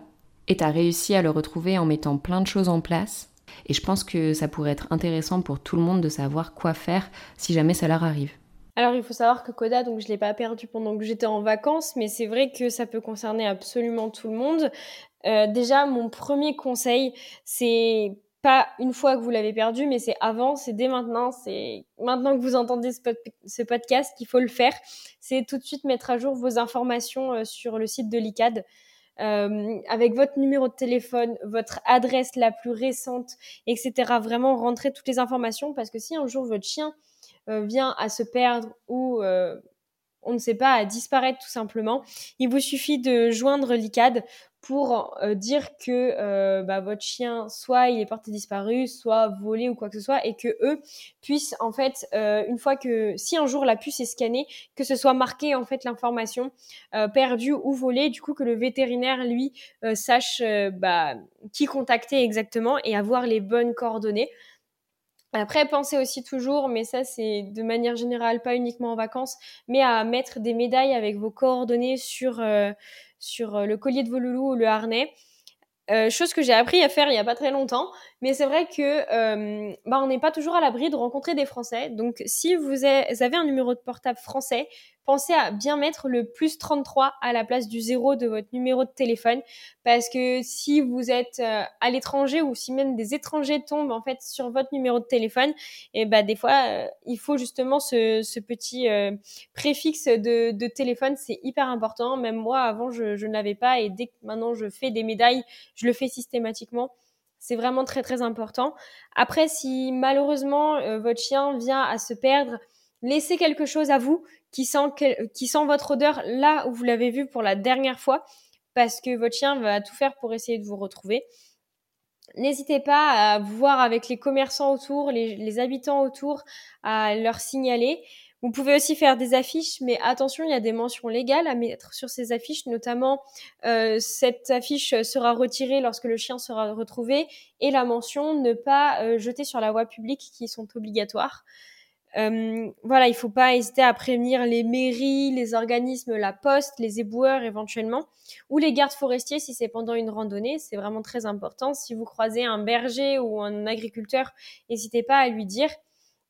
et tu as réussi à le retrouver en mettant plein de choses en place? Et je pense que ça pourrait être intéressant pour tout le monde de savoir quoi faire si jamais ça leur arrive. Alors il faut savoir que Coda, donc je l'ai pas perdu pendant que j'étais en vacances, mais c'est vrai que ça peut concerner absolument tout le monde. Euh, déjà, mon premier conseil, c'est pas une fois que vous l'avez perdu, mais c'est avant, c'est dès maintenant, c'est maintenant que vous entendez ce, podcast qu'il faut le faire. C'est tout de suite mettre à jour vos informations euh, sur le site de l'ICAD. Euh, avec votre numéro de téléphone, votre adresse la plus récente, etc. Vraiment rentrer toutes les informations parce que si un jour votre chien euh, vient à se perdre ou on ne sait pas, à disparaître tout simplement. Il vous suffit de joindre l'ICAD pour euh, dire que euh, bah, votre chien soit il est porté disparu, soit volé ou quoi que ce soit, et que eux puissent en fait euh, une fois que si un jour la puce est scannée, que ce soit marqué en fait l'information perdue ou volée, du coup que le vétérinaire lui sache bah, qui contacter exactement et avoir les bonnes coordonnées. Après, pensez aussi toujours, mais ça c'est de manière générale, pas uniquement en vacances, mais à mettre des médailles avec vos coordonnées sur, sur euh, le collier de vos loulous ou le harnais. Euh, chose que j'ai appris à faire il n'y a pas très longtemps, mais c'est vrai que euh, bah, on n'est pas toujours à l'abri de rencontrer des Français. Donc si vous avez un numéro de portable français, pensez à bien mettre le plus 33 à la place du zéro de votre numéro de téléphone, parce que si vous êtes à l'étranger ou si même des étrangers tombent en fait sur votre numéro de téléphone, et bah des fois il faut justement ce, petit préfixe de, téléphone, c'est hyper important. Même moi avant je, je ne l'avais pas et dès que maintenant je fais des médailles je le fais systématiquement. C'est vraiment très très important. Après, si malheureusement euh, votre chien vient à se perdre, laissez quelque chose à vous qui sent, votre odeur là où vous l'avez vu pour la dernière fois, parce que votre chien va tout faire pour essayer de vous retrouver. N'hésitez pas à voir avec les commerçants autour, les habitants autour, à leur signaler. Vous pouvez aussi faire des affiches, mais attention, il y a des mentions légales à mettre sur ces affiches, notamment euh, cette affiche sera retirée lorsque le chien sera retrouvé et la mention ne pas euh, jeter sur la voie publique qui sont obligatoires. Euh, voilà, il ne faut pas hésiter à prévenir les mairies, les organismes, la poste, les éboueurs éventuellement, ou les gardes forestiers si c'est pendant une randonnée. C'est vraiment très important. Si vous croisez un berger ou un agriculteur, n'hésitez pas à lui dire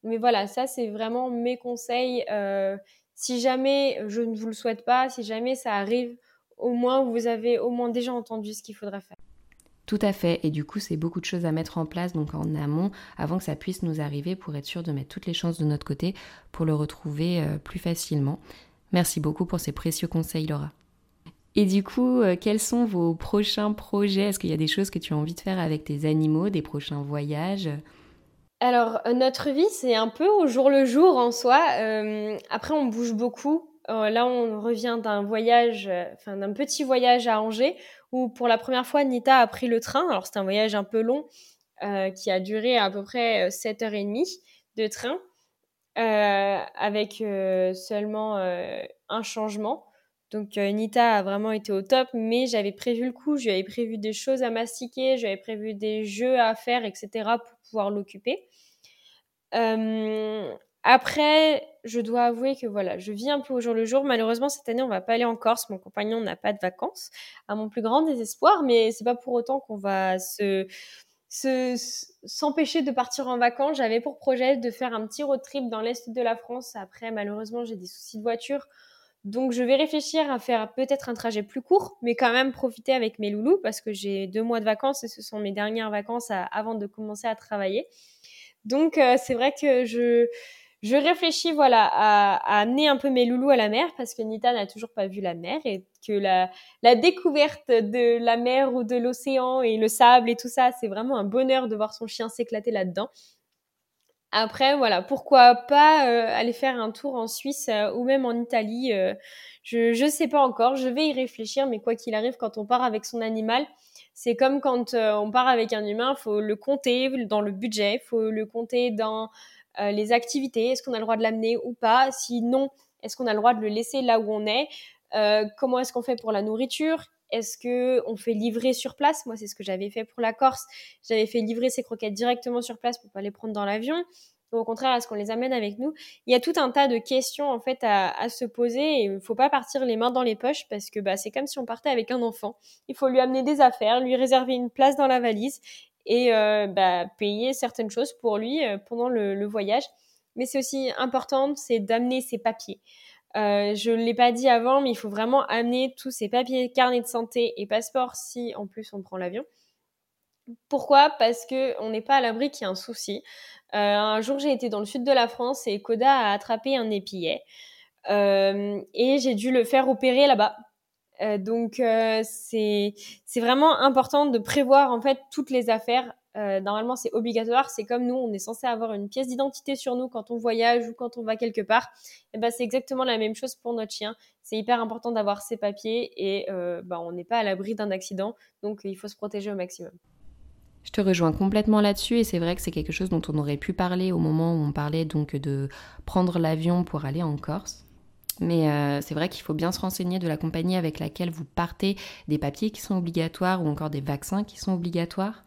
mais voilà, ça, c'est vraiment mes conseils. Euh, si jamais je ne vous le souhaite pas, si jamais ça arrive, au moins vous avez au moins déjà entendu ce qu'il faudra faire. Tout à fait, et du coup c'est beaucoup de choses à mettre en place donc en amont avant que ça puisse nous arriver pour être sûr de mettre toutes les chances de notre côté pour le retrouver euh, plus facilement. Merci beaucoup pour ces précieux conseils Laura. Et du coup, euh, quels sont vos prochains projets? Est-ce qu'il y a des choses que tu as envie de faire avec tes animaux, des prochains voyages? Alors, euh, notre vie, c'est un peu au jour le jour en soi. Après, on bouge beaucoup. Là, on revient d'un voyage, enfin d'un petit voyage à Angers, où pour la première fois, Nita a pris le train. Alors, c'est un voyage un peu long, qui a duré à peu près 7h30 de train, avec seulement un changement. Donc Nita a vraiment été au top, mais j'avais prévu le coup, j'avais prévu des choses à mastiquer, j'avais prévu des jeux à faire, etc. pour pouvoir l'occuper. Euh, après, je dois avouer que voilà, je vis un peu au jour le jour. Malheureusement, cette année, on va pas aller en Corse. Mon compagnon n'a pas de vacances, à mon plus grand désespoir. Mais c'est pas pour autant qu'on va se s'empêcher de partir en vacances. J'avais pour projet de faire un petit road trip dans l'est de la France. Après, malheureusement, j'ai des soucis de voiture. Donc, je vais réfléchir à faire peut-être un trajet plus court, mais quand même profiter avec mes loulous parce que j'ai deux mois de vacances et ce sont mes dernières vacances avant de commencer à travailler. Donc euh, c'est vrai que je je réfléchis voilà à, amener un peu mes loulous à la mer parce que Nita n'a toujours pas vu la mer et que la, découverte de la mer ou de l'océan et le sable et tout ça, c'est vraiment un bonheur de voir son chien s'éclater là-dedans. Après, voilà, pourquoi pas euh, aller faire un tour en Suisse euh, ou même en Italie. je ne sais pas encore, je vais y réfléchir, mais quoi qu'il arrive, quand on part avec son animal, c'est comme quand euh, on part avec un humain, faut le compter dans le budget, faut le compter dans euh, les activités. Est-ce qu'on a le droit de l'amener ou pas? Sinon, est-ce qu'on a le droit de le laisser là où on est? Euh, Comment est-ce qu'on fait pour la nourriture? Est-ce que on fait livrer sur place? Moi, c'est ce que j'avais fait pour la Corse. J'avais fait livrer ces croquettes directement sur place pour pas les prendre dans l'avion au contraire, est-ce qu'on les amène avec nous? Il y a tout un tas de questions en fait à, se poser il ne faut pas partir les mains dans les poches parce que bah, c'est comme si on partait avec un enfant. Il faut lui amener des affaires, lui réserver une place dans la valise et euh, bah, payer certaines choses pour lui euh, pendant le, voyage. Mais c'est aussi important, c'est d'amener ses papiers. Euh, je ne l'ai pas dit avant, mais il faut vraiment amener tous ses papiers, carnet de santé et passeport si en plus on prend l'avion. Pourquoi? Parce que on n'est pas à l'abri qu'il y ait un souci. Un jour, j'ai été dans le sud de la France et Coda a attrapé un épillet et j'ai dû le faire opérer là-bas. Euh, donc c'est c'est vraiment important de prévoir en fait toutes les affaires Euh, normalement, c'est obligatoire. C'est comme nous, on est censé avoir une pièce d'identité sur nous quand on voyage ou quand on va quelque part. Et ben, c'est exactement la même chose pour notre chien. C'est hyper important d'avoir ses papiers et euh, ben, on n'est pas à l'abri d'un accident. Donc, il faut se protéger au maximum. Je te rejoins complètement là-dessus et c'est vrai que c'est quelque chose dont on aurait pu parler au moment où on parlait donc de prendre l'avion pour aller en Corse. Mais euh, c'est vrai qu'il faut bien se renseigner de la compagnie avec laquelle vous partez, des papiers qui sont obligatoires ou encore des vaccins qui sont obligatoires.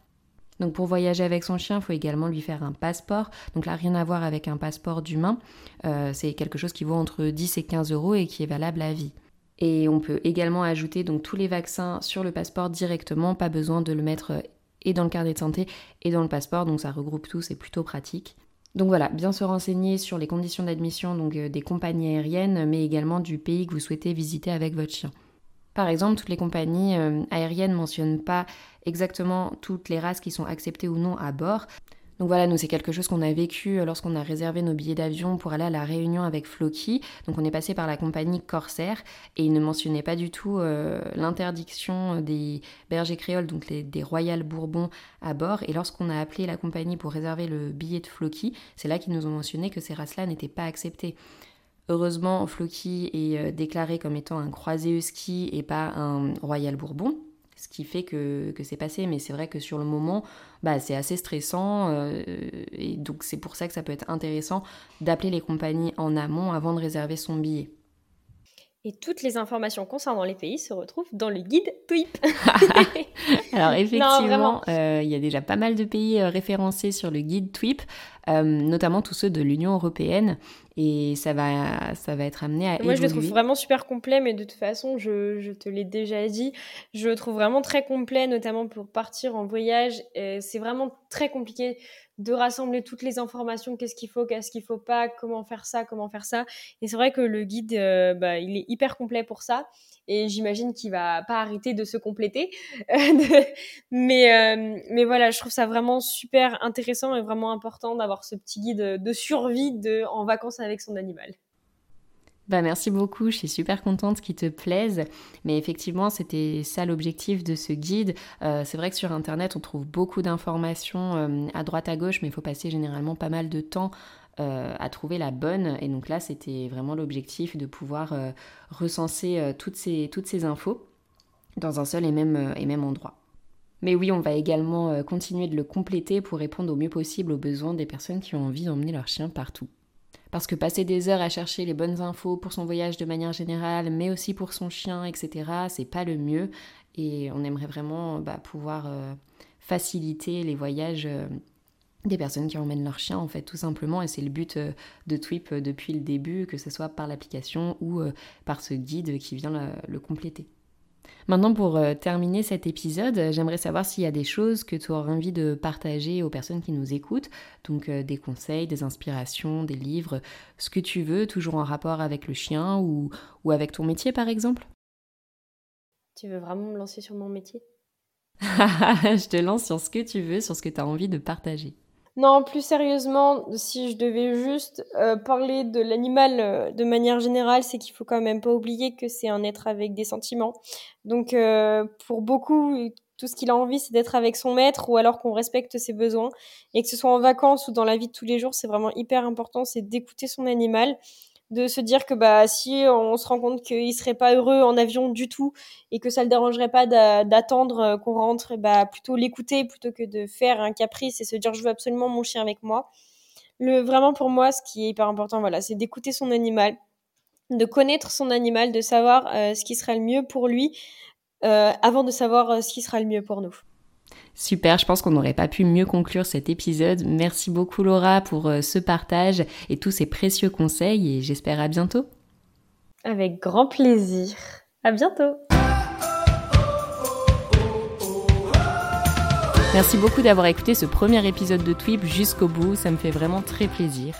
Donc pour voyager avec son chien, il faut également lui faire un passeport. Donc là, rien à voir avec un passeport d'humain. Euh, c'est quelque chose qui vaut entre 10 et 15 euros et qui est valable à vie. Et on peut également ajouter donc tous les vaccins sur le passeport directement, pas besoin de le mettre et dans le carnet de santé et dans le passeport, donc ça regroupe tout, c'est plutôt pratique. Donc voilà, bien se renseigner sur les conditions d'admission donc euh, des compagnies aériennes, mais également du pays que vous souhaitez visiter avec votre chien. Par exemple, toutes les compagnies euh, aériennes ne mentionnent pas exactement toutes les races qui sont acceptées ou non à bord. Donc voilà, nous c'est quelque chose qu'on a vécu euh, lorsqu'on a réservé nos billets d'avion pour aller à la Réunion avec Floki. Donc on est passé par la compagnie Corsair et ils ne mentionnaient pas du tout euh, l'interdiction des bergers créoles, donc des Royal Bourbons à bord. Et lorsqu'on a appelé la compagnie pour réserver le billet de Floki, c'est là qu'ils nous ont mentionné que ces races-là n'étaient pas acceptées. Heureusement, Floki est euh, déclaré comme étant un croisé husky et pas un Royal Bourbon ce qui fait que, c'est passé. Mais c'est vrai que sur le moment, bah, c'est assez stressant. Euh, et donc c'est pour ça que ça peut être intéressant d'appeler les compagnies en amont avant de réserver son billet. Et toutes les informations concernant les pays se retrouvent dans le guide TWIP. *laughs* *laughs* Alors effectivement, euh, il y a déjà pas mal de pays euh, référencés sur le guide TWIP, notamment tous ceux de l'Union européenne et ça va, ça va être amené à Moi, je le trouve vraiment super complet, mais de toute façon, je, je te l'ai déjà dit, je le trouve vraiment très complet, notamment pour partir en voyage. C'est vraiment très compliqué de rassembler toutes les informations, qu'est-ce qu'il faut, qu'est-ce qu'il faut pas, comment faire ça, comment faire ça. Et c'est vrai que le guide, euh, bah, il est hyper complet pour ça et j'imagine qu'il va pas arrêter de se compléter. *laughs* mais, euh, mais voilà, je trouve ça vraiment super intéressant et vraiment important d'avoir ce petit guide de survie de, en vacances avec son animal. Bah merci beaucoup, je suis super contente qu'il te plaise. Mais effectivement, c'était ça l'objectif de ce guide. Euh, c'est vrai que sur Internet, on trouve beaucoup d'informations euh, à droite à gauche, mais il faut passer généralement pas mal de temps euh, à trouver la bonne. Et donc là, c'était vraiment l'objectif de pouvoir recenser toutes, ces, toutes ces infos dans un seul et même, et même endroit. Mais oui, on va également continuer de le compléter pour répondre au mieux possible aux besoins des personnes qui ont envie d'emmener leur chien partout. Parce que passer des heures à chercher les bonnes infos pour son voyage de manière générale, mais aussi pour son chien, etc., c'est pas le mieux. Et on aimerait vraiment bah, pouvoir faciliter les voyages des personnes qui emmènent leur chien en fait tout simplement et c'est le but euh, de Twip euh, depuis le début que ce soit par l'application ou euh, par ce guide qui vient le, compléter. Maintenant pour terminer cet épisode, j'aimerais savoir s'il y a des choses que tu aurais envie de partager aux personnes qui nous écoutent, donc des conseils, des inspirations, des livres, ce que tu veux, toujours en rapport avec le chien ou, ou avec ton métier par exemple. Tu veux vraiment me lancer sur mon métier? *laughs* Je te lance sur ce que tu veux, sur ce que tu as envie de partager. Non, plus sérieusement, si je devais juste euh, parler de l'animal euh, de manière générale, c'est qu'il faut quand même pas oublier que c'est un être avec des sentiments. Donc, euh, pour beaucoup, tout ce qu'il a envie, c'est d'être avec son maître ou alors qu'on respecte ses besoins. Et que ce soit en vacances ou dans la vie de tous les jours, c'est vraiment hyper important, c'est d'écouter son animal de se dire que bah si on se rend compte qu'il serait pas heureux en avion du tout et que ça le dérangerait pas d'attendre euh, qu'on rentre, bah plutôt l'écouter plutôt que de faire un caprice et se dire je veux absolument mon chien avec moi. Le vraiment pour moi ce qui est hyper important voilà, c'est d'écouter son animal, de connaître son animal, de savoir euh, ce qui sera le mieux pour lui euh, avant de savoir ce qui sera le mieux pour nous. Super, je pense qu'on n'aurait pas pu mieux conclure cet épisode. Merci beaucoup Laura pour euh, ce partage et tous ces précieux conseils et j'espère à bientôt. Avec grand plaisir. À bientôt. Merci beaucoup d'avoir écouté ce premier épisode de Twip jusqu'au bout, ça me fait vraiment très plaisir.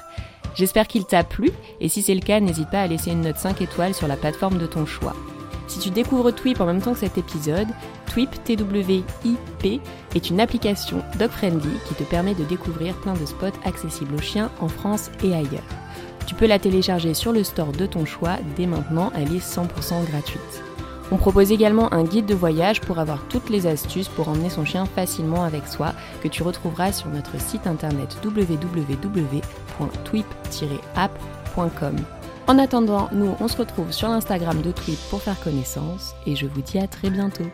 J'espère qu'il t'a plu et si c'est le cas, n'hésite pas à laisser une note 5 étoiles sur la plateforme de ton choix. Si tu découvres Twip en même temps que cet épisode, Twip, T-W-I-P, est une application dog-friendly qui te permet de découvrir plein de spots accessibles aux chiens en France et ailleurs. Tu peux la télécharger sur le store de ton choix dès maintenant, elle est 100% gratuite. On propose également un guide de voyage pour avoir toutes les astuces pour emmener son chien facilement avec soi que tu retrouveras sur notre site internet www.twip-app.com. En attendant, nous, on se retrouve sur l'Instagram de Tweet pour faire connaissance et je vous dis à très bientôt.